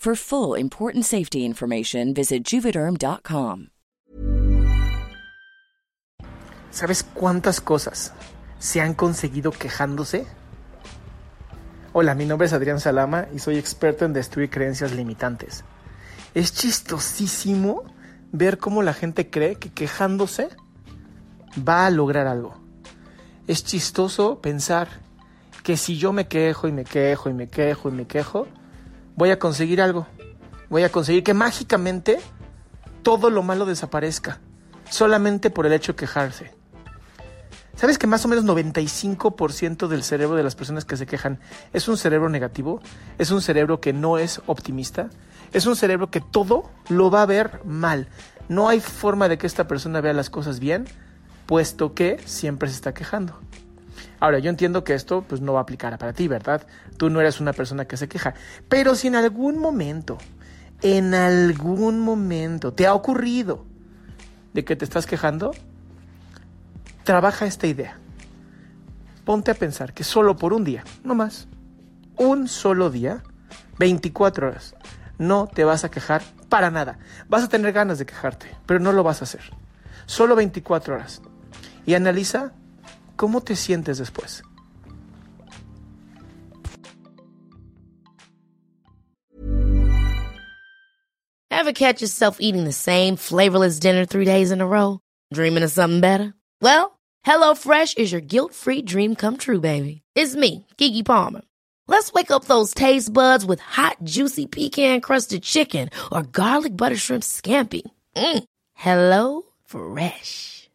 For full important safety information, visit juvederm.com. ¿Sabes cuántas cosas se han conseguido quejándose? Hola, mi nombre es Adrián Salama y soy experto en destruir creencias limitantes. Es chistosísimo ver cómo la gente cree que quejándose va a lograr algo. Es chistoso pensar que si yo me quejo y me quejo y me quejo y me quejo, voy a conseguir algo. Voy a conseguir que mágicamente todo lo malo desaparezca, solamente por el hecho de quejarse. ¿Sabes que más o menos 95% del cerebro de las personas que se quejan es un cerebro negativo? Es un cerebro que no es optimista. Es un cerebro que todo lo va a ver mal. No hay forma de que esta persona vea las cosas bien, puesto que siempre se está quejando. Ahora, yo entiendo que esto pues, no va a aplicar para ti, ¿verdad? Tú no eres una persona que se queja. Pero si en algún momento, en algún momento te ha ocurrido de que te estás quejando, trabaja esta idea. Ponte a pensar que solo por un día, no más, un solo día, 24 horas, no te vas a quejar para nada. Vas a tener ganas de quejarte, pero no lo vas a hacer. Solo 24 horas. Y analiza cómo te sientes después. Ever catch yourself eating the same flavorless dinner three days in a row? Dreaming of something better? Well, HelloFresh is your guilt free dream come true, baby. It's me, Keke Palmer. Let's wake up those taste buds with hot, juicy pecan crusted chicken or garlic butter shrimp scampi. Mm. Hello Fresh.